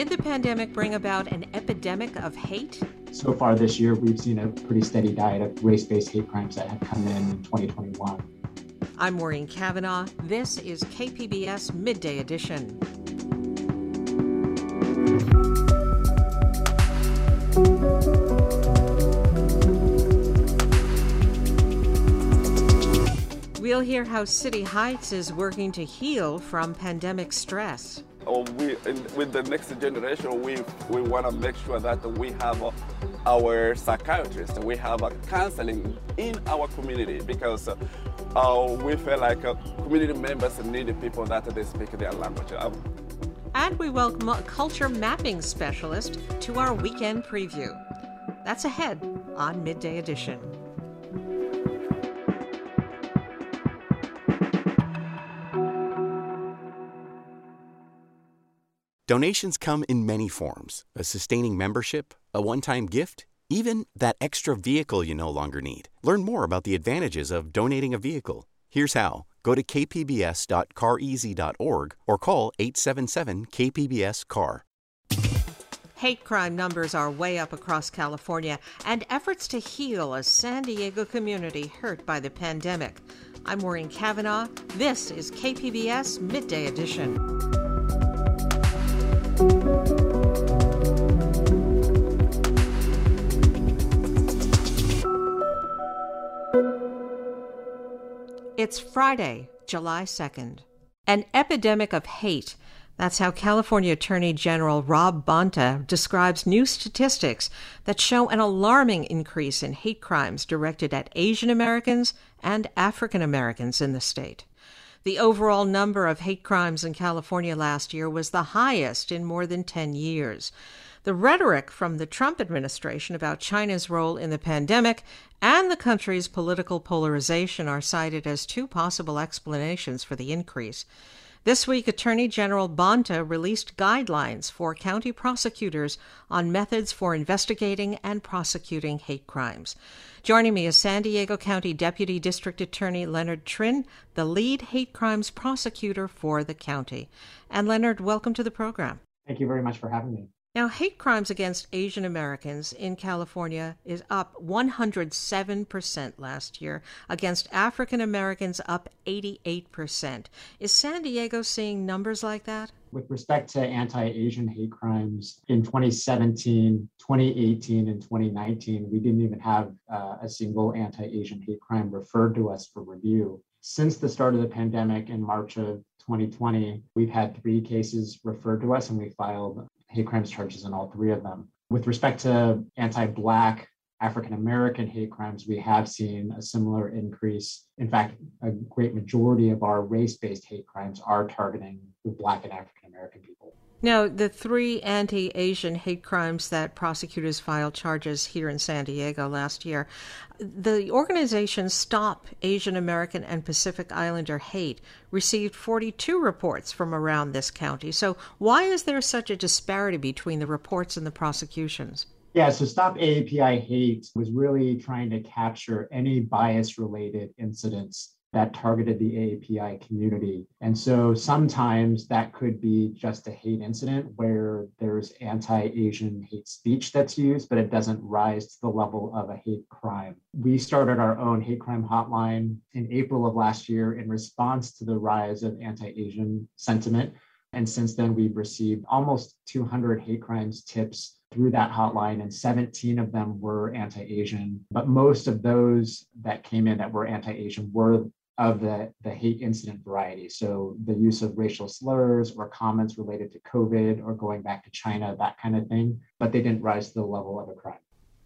Did the pandemic bring about an epidemic of hate? So far this year, we've seen a pretty steady diet of race based hate crimes that have come in in 2021. I'm Maureen Cavanaugh. This is KPBS Midday Edition. We'll hear how City Heights is working to heal from pandemic stress. Oh, we, with the next generation, we, we want to make sure that we have uh, our psychiatrists, we have a counseling in our community because uh, we feel like uh, community members need people that they speak their language. Um, and we welcome a culture mapping specialist to our weekend preview. That's ahead on Midday Edition. Donations come in many forms a sustaining membership, a one time gift, even that extra vehicle you no longer need. Learn more about the advantages of donating a vehicle. Here's how go to kpbs.careasy.org or call 877 KPBS CAR. Hate crime numbers are way up across California, and efforts to heal a San Diego community hurt by the pandemic. I'm Maureen Cavanaugh. This is KPBS Midday Edition. It's Friday, July 2nd. An epidemic of hate. That's how California Attorney General Rob Bonta describes new statistics that show an alarming increase in hate crimes directed at Asian Americans and African Americans in the state. The overall number of hate crimes in California last year was the highest in more than 10 years. The rhetoric from the Trump administration about China's role in the pandemic and the country's political polarization are cited as two possible explanations for the increase. This week, Attorney General Bonta released guidelines for county prosecutors on methods for investigating and prosecuting hate crimes. Joining me is San Diego County Deputy District Attorney Leonard Trinh, the lead hate crimes prosecutor for the county. And Leonard, welcome to the program. Thank you very much for having me. Now, hate crimes against Asian Americans in California is up 107% last year, against African Americans up 88%. Is San Diego seeing numbers like that? With respect to anti Asian hate crimes in 2017, 2018, and 2019, we didn't even have uh, a single anti Asian hate crime referred to us for review. Since the start of the pandemic in March of 2020, we've had three cases referred to us and we filed hate crimes charges in all three of them. With respect to anti Black, African American hate crimes, we have seen a similar increase. In fact, a great majority of our race based hate crimes are targeting Black and African American people. Now, the three anti Asian hate crimes that prosecutors filed charges here in San Diego last year, the organization Stop Asian American and Pacific Islander Hate received 42 reports from around this county. So, why is there such a disparity between the reports and the prosecutions? Yeah, so Stop AAPI Hate was really trying to capture any bias related incidents that targeted the AAPI community. And so sometimes that could be just a hate incident where there's anti Asian hate speech that's used, but it doesn't rise to the level of a hate crime. We started our own hate crime hotline in April of last year in response to the rise of anti Asian sentiment. And since then, we've received almost 200 hate crimes tips through that hotline, and 17 of them were anti Asian. But most of those that came in that were anti Asian were of the, the hate incident variety. So the use of racial slurs or comments related to COVID or going back to China, that kind of thing, but they didn't rise to the level of a crime.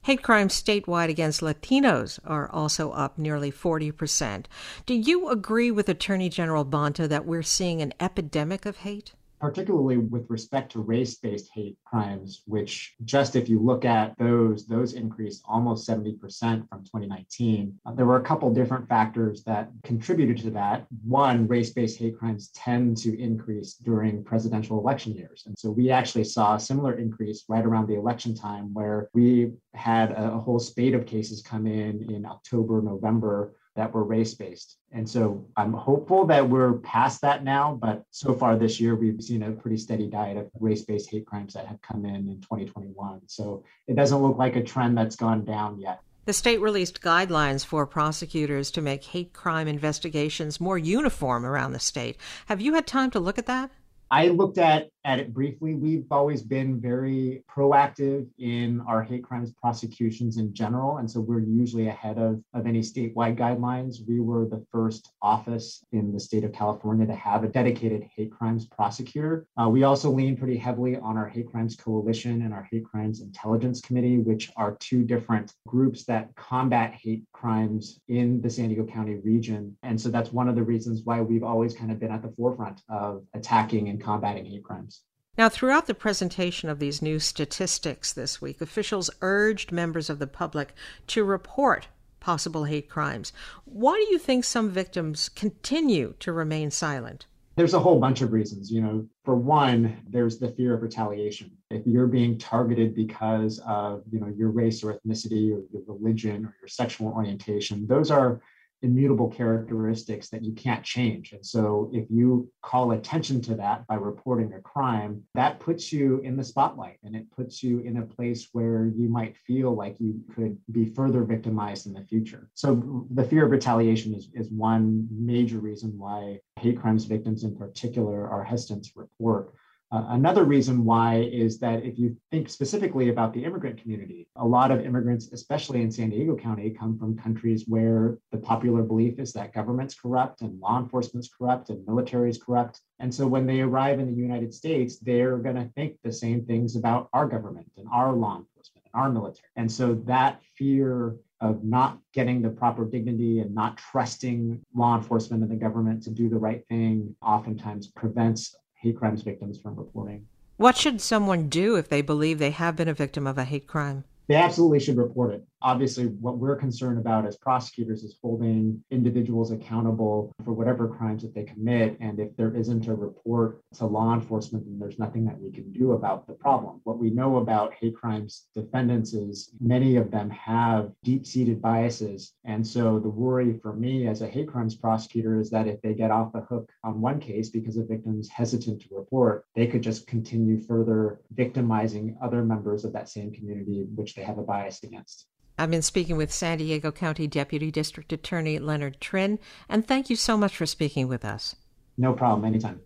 Hate crimes statewide against Latinos are also up nearly 40%. Do you agree with Attorney General Bonta that we're seeing an epidemic of hate? Particularly with respect to race-based hate crimes, which just if you look at those, those increased almost 70% from 2019. Uh, there were a couple different factors that contributed to that. One, race-based hate crimes tend to increase during presidential election years. And so we actually saw a similar increase right around the election time where we had a, a whole spate of cases come in in October, November that were race based. And so I'm hopeful that we're past that now. But so far this year, we've seen a pretty steady diet of race based hate crimes that have come in in 2021. So it doesn't look like a trend that's gone down yet. The state released guidelines for prosecutors to make hate crime investigations more uniform around the state. Have you had time to look at that? I looked at, at it briefly. We've always been very proactive in our hate crimes prosecutions in general. And so we're usually ahead of, of any statewide guidelines. We were the first office in the state of California to have a dedicated hate crimes prosecutor. Uh, we also lean pretty heavily on our Hate Crimes Coalition and our Hate Crimes Intelligence Committee, which are two different groups that combat hate crimes in the San Diego County region. And so that's one of the reasons why we've always kind of been at the forefront of attacking and combating hate crimes. Now, throughout the presentation of these new statistics this week, officials urged members of the public to report possible hate crimes. Why do you think some victims continue to remain silent? There's a whole bunch of reasons. You know, for one, there's the fear of retaliation. If you're being targeted because of, you know, your race or ethnicity or your religion or your sexual orientation, those are immutable characteristics that you can't change. And so if you call attention to that by reporting a crime, that puts you in the spotlight and it puts you in a place where you might feel like you could be further victimized in the future. So the fear of retaliation is, is one major reason why hate crimes victims in particular are hesitant to report. Uh, another reason why is that if you think specifically about the immigrant community, a lot of immigrants, especially in San Diego County, come from countries where the popular belief is that government's corrupt and law enforcement's corrupt and military is corrupt. And so when they arrive in the United States, they're going to think the same things about our government and our law enforcement and our military. And so that fear of not getting the proper dignity and not trusting law enforcement and the government to do the right thing oftentimes prevents hate crimes victims from reporting. What should someone do if they believe they have been a victim of a hate crime? They absolutely should report it obviously what we're concerned about as prosecutors is holding individuals accountable for whatever crimes that they commit. And if there isn't a report to law enforcement then there's nothing that we can do about the problem. What we know about hate crimes defendants is many of them have deep-seated biases. And so the worry for me as a hate crimes prosecutor is that if they get off the hook on one case because a victim's hesitant to report they could just continue further victimizing other members of that same community which they have a bias against I've been speaking with San Diego County Deputy District Attorney Leonard Trinh, and thank you so much for speaking with us. No problem, anytime.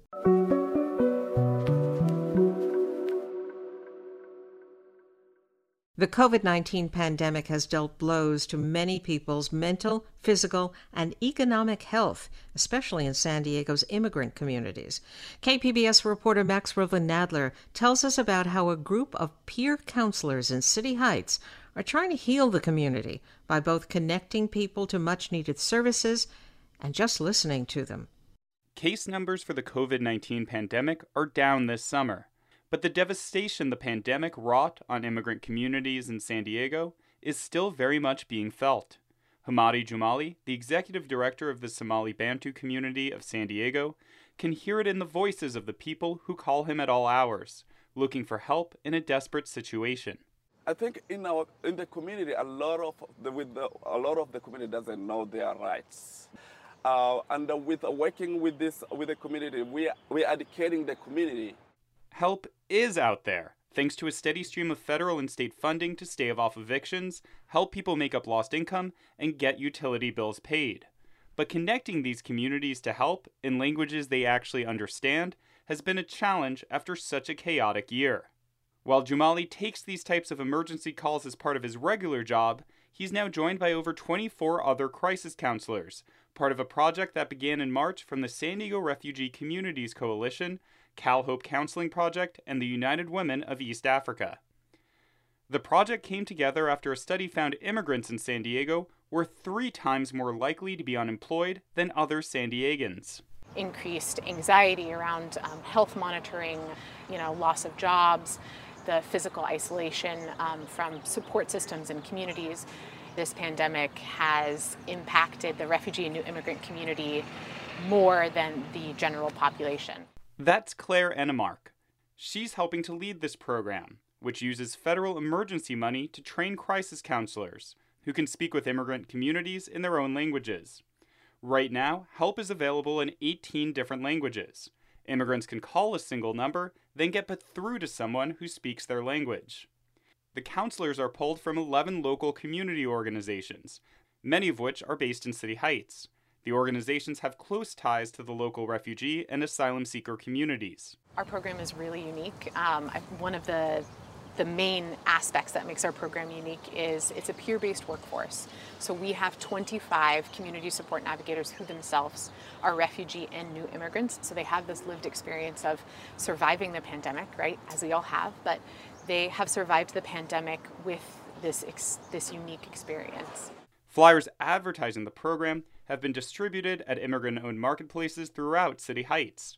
The COVID 19 pandemic has dealt blows to many people's mental, physical, and economic health, especially in San Diego's immigrant communities. KPBS reporter Max Rivlin Nadler tells us about how a group of peer counselors in City Heights are trying to heal the community by both connecting people to much needed services and just listening to them. Case numbers for the COVID 19 pandemic are down this summer, but the devastation the pandemic wrought on immigrant communities in San Diego is still very much being felt. Hamadi Jumali, the executive director of the Somali Bantu community of San Diego, can hear it in the voices of the people who call him at all hours, looking for help in a desperate situation. I think in our in the community, a lot of the, with the, a lot of the community doesn't know their rights. Uh, and uh, with working with this with the community, we we are educating the community. Help is out there. Thanks to a steady stream of federal and state funding to stave off evictions, help people make up lost income, and get utility bills paid. But connecting these communities to help in languages they actually understand has been a challenge after such a chaotic year. While Jumali takes these types of emergency calls as part of his regular job, he's now joined by over 24 other crisis counselors, part of a project that began in March from the San Diego Refugee Communities Coalition, Cal Hope Counseling Project, and the United Women of East Africa. The project came together after a study found immigrants in San Diego were three times more likely to be unemployed than other San Diegans. Increased anxiety around um, health monitoring, you know, loss of jobs, the physical isolation um, from support systems and communities. This pandemic has impacted the refugee and new immigrant community more than the general population. That's Claire Enemark. She's helping to lead this program, which uses federal emergency money to train crisis counselors who can speak with immigrant communities in their own languages. Right now, help is available in 18 different languages. Immigrants can call a single number, then get put through to someone who speaks their language. The counselors are pulled from 11 local community organizations, many of which are based in City Heights. The organizations have close ties to the local refugee and asylum seeker communities. Our program is really unique. Um, one of the the main aspects that makes our program unique is it's a peer-based workforce. So we have 25 community support navigators who themselves are refugee and new immigrants. So they have this lived experience of surviving the pandemic, right, as we all have, but they have survived the pandemic with this ex- this unique experience. Flyers advertising the program have been distributed at immigrant owned marketplaces throughout City Heights,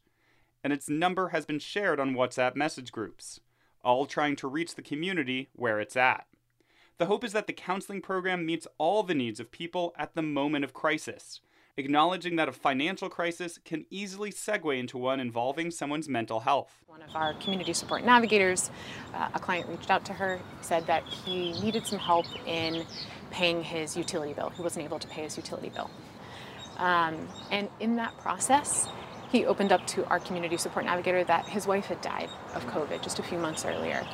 and its number has been shared on WhatsApp message groups, all trying to reach the community where it's at. The hope is that the counseling program meets all the needs of people at the moment of crisis, acknowledging that a financial crisis can easily segue into one involving someone's mental health. One of our community support navigators, uh, a client reached out to her, said that he needed some help in paying his utility bill. He wasn't able to pay his utility bill. Um, and in that process, he opened up to our community support navigator that his wife had died of COVID just a few months earlier.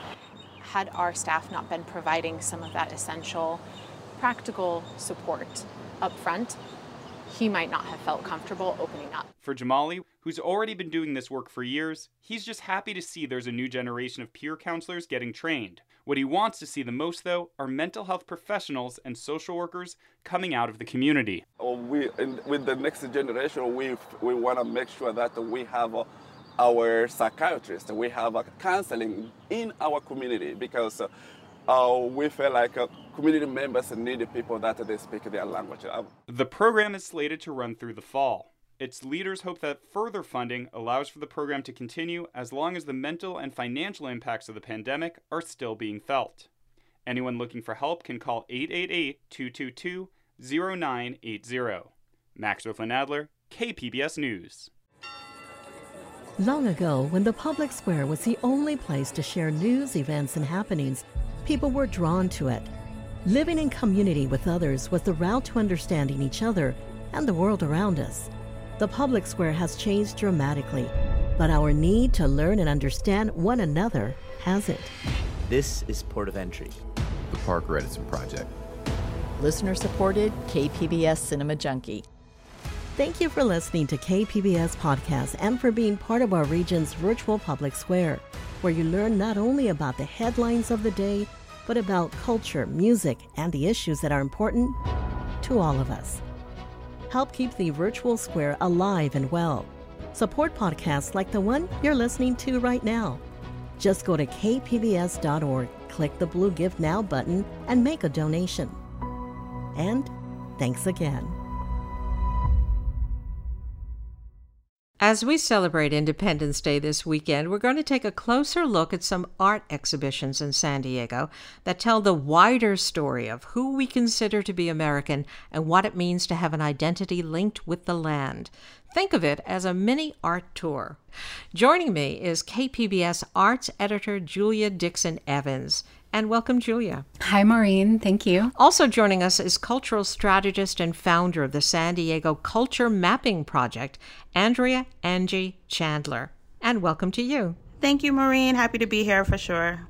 Had our staff not been providing some of that essential practical support up front, he might not have felt comfortable opening up. For Jumali, who's already been doing this work for years, he's just happy to see there's a new generation of peer counselors getting trained. What he wants to see the most, though, are mental health professionals and social workers coming out of the community. We, with the next generation, we, we want to make sure that we have uh, our psychiatrists, we have uh, counseling in our community because uh, uh, we feel like uh, community members need people that they speak their language. The program is slated to run through the fall. Its leaders hope that further funding allows for the program to continue as long as the mental and financial impacts of the pandemic are still being felt. Anyone looking for help can call 888 222 0980. Max Rivlin Nadler, KPBS News. Long ago, when the public square was the only place to share news, events, and happenings, people were drawn to it. Living in community with others was the route to understanding each other and the world around us. The public square has changed dramatically, but our need to learn and understand one another hasn't. This is Port of Entry, the Parker Edison Project. Listener supported KPBS Cinema Junkie. Thank you for listening to KPBS Podcast and for being part of our region's virtual public square where you learn not only about the headlines of the day, but about culture, music, and the issues that are important to all of us. Help keep the virtual square alive and well. Support podcasts like the one you're listening to right now. Just go to kpbs.org, click the blue Give Now button, and make a donation. And thanks again. As we celebrate Independence Day this weekend, we're going to take a closer look at some art exhibitions in San Diego that tell the wider story of who we consider to be American and what it means to have an identity linked with the land. Think of it as a mini art tour. Joining me is KPBS arts editor Julia Dixon Evans and welcome, Julia. Hi, Maureen. Thank you. Also joining us is cultural strategist and founder of the San Diego Culture Mapping Project, Andrea Angie Chandler. And welcome to you. Thank you, Maureen. Happy to be here for sure.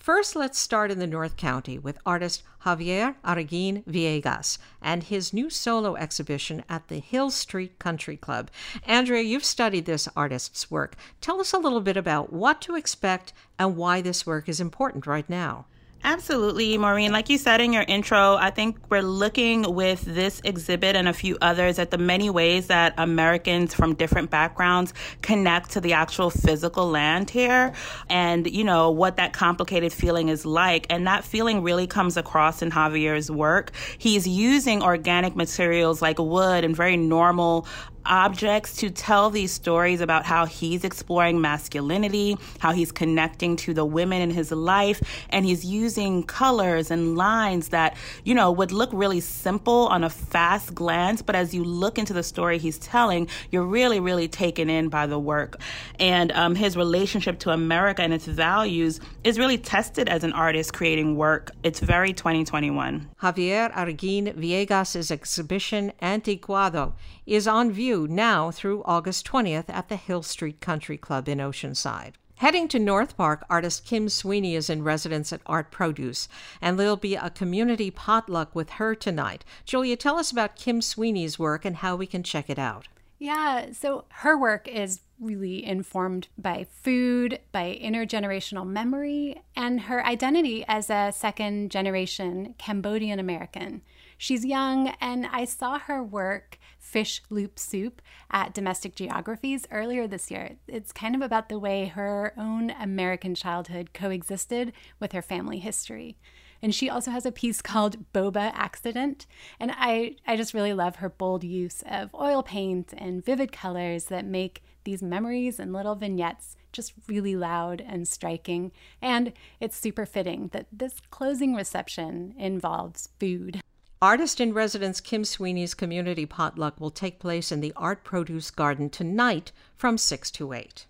First, let's start in the North County with artist Javier Arguin Villegas and his new solo exhibition at the Hill Street Country Club. Andrea, you've studied this artist's work. Tell us a little bit about what to expect and why this work is important right now. Absolutely, Maureen. Like you said in your intro, I think we're looking with this exhibit and a few others at the many ways that Americans from different backgrounds connect to the actual physical land here and, you know, what that complicated feeling is like. And that feeling really comes across in Javier's work. He's using organic materials like wood and very normal objects to tell these stories about how he's exploring masculinity, how he's connecting to the women in his life, and he's using colors and lines that, you know, would look really simple on a fast glance, but as you look into the story he's telling, you're really, really taken in by the work. And um, his relationship to America and its values is really tested as an artist creating work. It's very 2021. Javier Arguin Villegas' exhibition Anticuado is on view now through August 20th at the Hill Street Country Club in Oceanside. Heading to North Park, artist Kim Sweeney is in residence at Art Produce, and there'll be a community potluck with her tonight. Julia, tell us about Kim Sweeney's work and how we can check it out. Yeah, so her work is really informed by food, by intergenerational memory, and her identity as a second generation Cambodian American. She's young, and I saw her work fish loop soup at Domestic Geographies earlier this year. It's kind of about the way her own American childhood coexisted with her family history. And she also has a piece called Boba Accident. And I, I just really love her bold use of oil paint and vivid colors that make these memories and little vignettes just really loud and striking. And it's super fitting that this closing reception involves food. Artist in residence Kim Sweeney's community potluck will take place in the Art Produce Garden tonight from 6 to 8.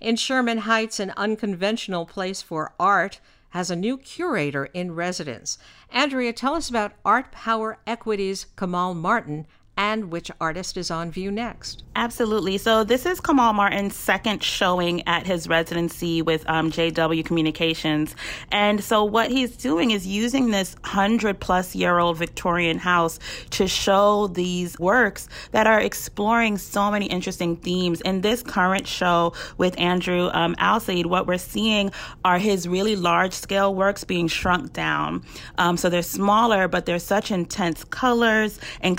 In Sherman Heights, an unconventional place for art has a new curator in residence. Andrea, tell us about Art Power Equity's Kamal Martin and which artist is on view next. Absolutely. So this is Kamal Martin's second showing at his residency with um, JW Communications. And so what he's doing is using this 100 plus year old Victorian house to show these works that are exploring so many interesting themes. In this current show with Andrew um, what we're seeing are his really large scale works being shrunk down. Um, so they're smaller, but they're such intense colors and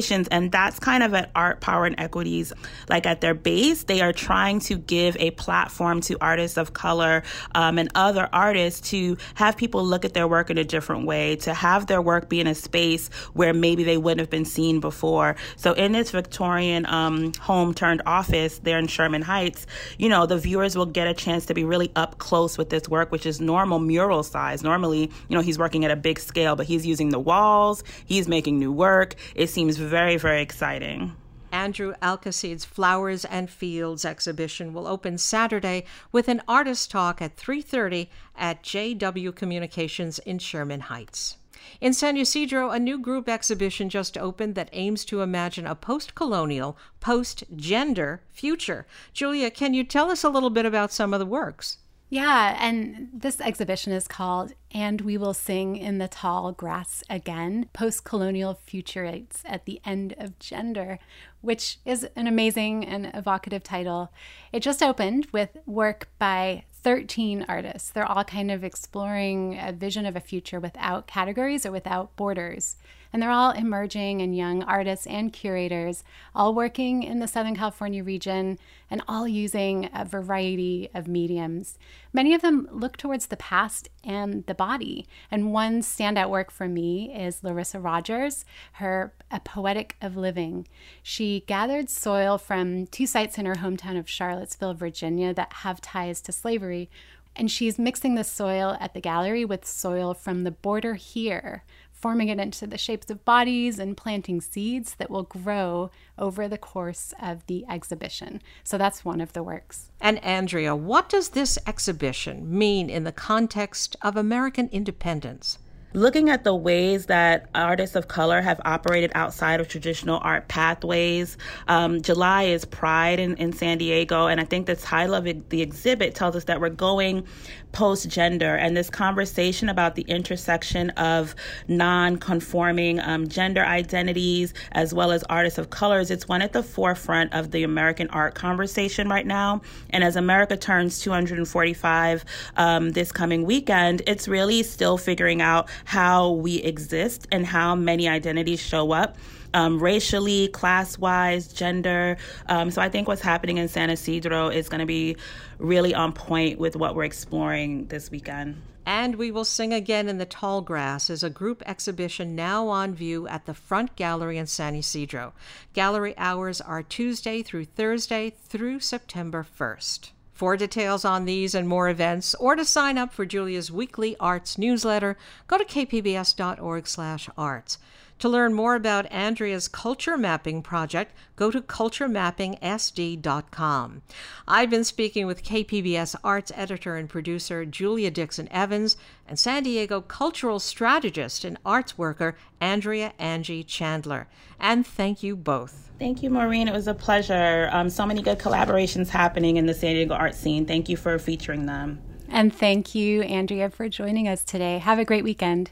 conversation and that's kind of at Art Power and Equities. Like at their base, they are trying to give a platform to artists of color um, and other artists to have people look at their work in a different way, to have their work be in a space where maybe they wouldn't have been seen before. So in this Victorian um, home turned office there in Sherman Heights, you know, the viewers will get a chance to be really up close with this work, which is normal mural size. Normally, you know, he's working at a big scale, but he's using the walls, he's making new work. It seems very, very exciting. Andrew Alcacid's Flowers and Fields exhibition will open Saturday with an artist talk at 3:30 at JW Communications in Sherman Heights. In San Ysidro, a new group exhibition just opened that aims to imagine a post colonial, post gender future. Julia, can you tell us a little bit about some of the works? Yeah, and this exhibition is called And We Will Sing in the Tall Grass Again Post Colonial Futurities at the End of Gender, which is an amazing and evocative title. It just opened with work by 13 artists. They're all kind of exploring a vision of a future without categories or without borders. And they're all emerging and young artists and curators, all working in the Southern California region and all using a variety of mediums. Many of them look towards the past and the body. And one standout work for me is Larissa Rogers, her A Poetic of Living. She gathered soil from two sites in her hometown of Charlottesville, Virginia, that have ties to slavery. And she's mixing the soil at the gallery with soil from the border here, forming it into the shapes of bodies and planting seeds that will grow over the course of the exhibition. So that's one of the works. And Andrea, what does this exhibition mean in the context of American independence? looking at the ways that artists of color have operated outside of traditional art pathways. Um, July is Pride in, in San Diego, and I think the title of it, the exhibit tells us that we're going post gender and this conversation about the intersection of non conforming um, gender identities as well as artists of colors. It's one at the forefront of the American art conversation right now. And as America turns 245 um, this coming weekend, it's really still figuring out how we exist and how many identities show up um, racially, class wise, gender. Um, so I think what's happening in San Ysidro is going to be really on point with what we're exploring this weekend. And we will sing again in the tall grass is a group exhibition now on view at the front gallery in San Ysidro. Gallery hours are Tuesday through Thursday through September 1st. For details on these and more events, or to sign up for Julia's weekly arts newsletter, go to kpbs.org/arts. To learn more about Andrea's culture mapping project, go to culturemappingsd.com. I've been speaking with KPBS arts editor and producer Julia Dixon Evans and San Diego cultural strategist and arts worker Andrea Angie Chandler. And thank you both. Thank you, Maureen. It was a pleasure. Um, so many good collaborations happening in the San Diego art scene. Thank you for featuring them. And thank you, Andrea, for joining us today. Have a great weekend.